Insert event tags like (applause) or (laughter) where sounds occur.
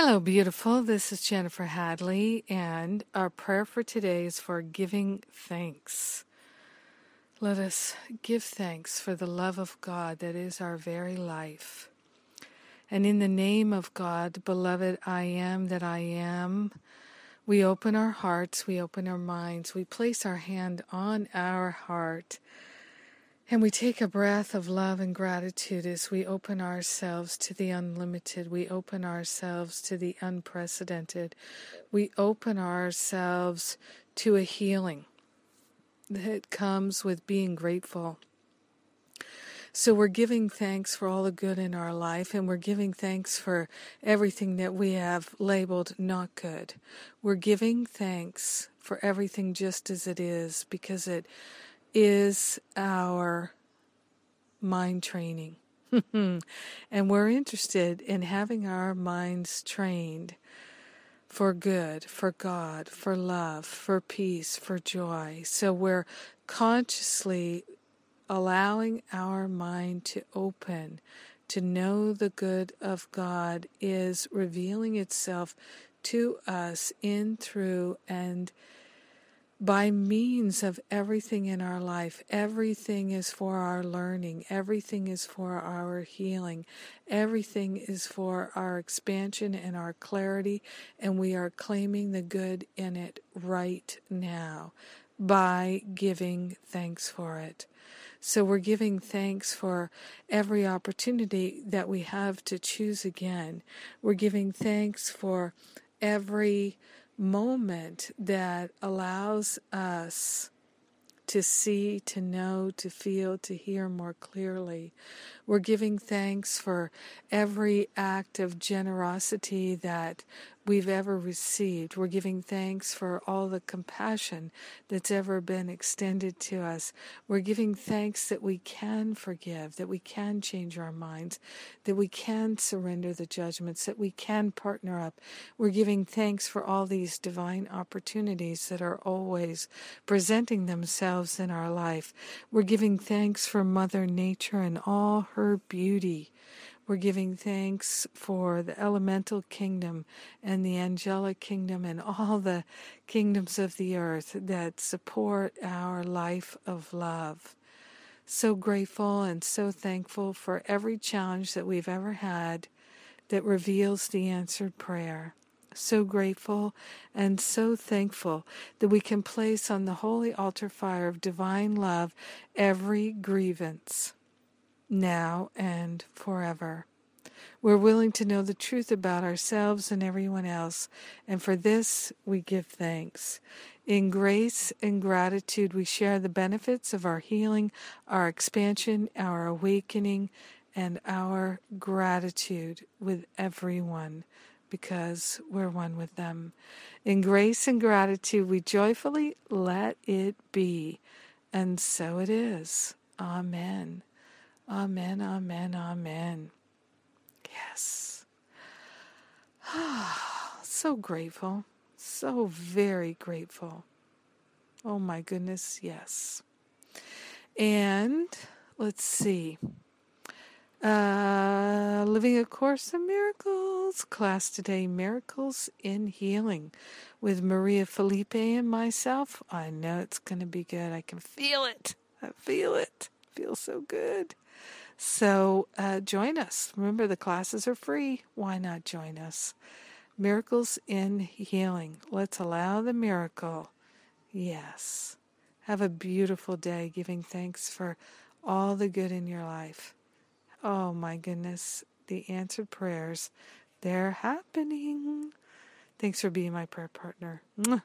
Hello, beautiful. This is Jennifer Hadley, and our prayer for today is for giving thanks. Let us give thanks for the love of God that is our very life. And in the name of God, beloved, I am that I am, we open our hearts, we open our minds, we place our hand on our heart and we take a breath of love and gratitude as we open ourselves to the unlimited. We open ourselves to the unprecedented. We open ourselves to a healing that comes with being grateful. So we're giving thanks for all the good in our life, and we're giving thanks for everything that we have labeled not good. We're giving thanks for everything just as it is because it is our mind training. (laughs) and we're interested in having our minds trained for good, for God, for love, for peace, for joy. So we're consciously allowing our mind to open, to know the good of God is revealing itself to us in, through, and by means of everything in our life. Everything is for our learning, everything is for our healing, everything is for our expansion and our clarity, and we are claiming the good in it right now by giving thanks for it. So we're giving thanks for every opportunity that we have to choose again. We're giving thanks for every moment that allows us to see, to know, to feel, to hear more clearly. We're giving thanks for every act of generosity that we've ever received. We're giving thanks for all the compassion that's ever been extended to us. We're giving thanks that we can forgive, that we can change our minds, that we can surrender the judgments, that we can partner up. We're giving thanks for all these divine opportunities that are always presenting themselves in our life. We're giving thanks for Mother Nature and all her beauty. We're giving thanks for the elemental kingdom and the angelic kingdom and all the kingdoms of the earth that support our life of love. So grateful and so thankful for every challenge that we've ever had that reveals the answered prayer. So grateful and so thankful that we can place on the holy altar fire of divine love every grievance now and forever. We're willing to know the truth about ourselves and everyone else, and for this we give thanks. In grace and gratitude, we share the benefits of our healing, our expansion, our awakening, and our gratitude with everyone because we're one with them. In grace and gratitude, we joyfully let it be. And so it is. Amen. Amen, amen, amen. Yes. Ah, (sighs) so grateful. So very grateful. Oh my goodness, yes. And let's see. Uh, Living a Course in Miracles class today Miracles in Healing with Maria Felipe and myself. I know it's going to be good. I can feel it. I feel it. feels so good. So uh, join us. Remember, the classes are free. Why not join us? Miracles in Healing. Let's allow the miracle. Yes. Have a beautiful day, giving thanks for all the good in your life. Oh my goodness, the answered prayers, they're happening. Thanks for being my prayer partner. Mwah.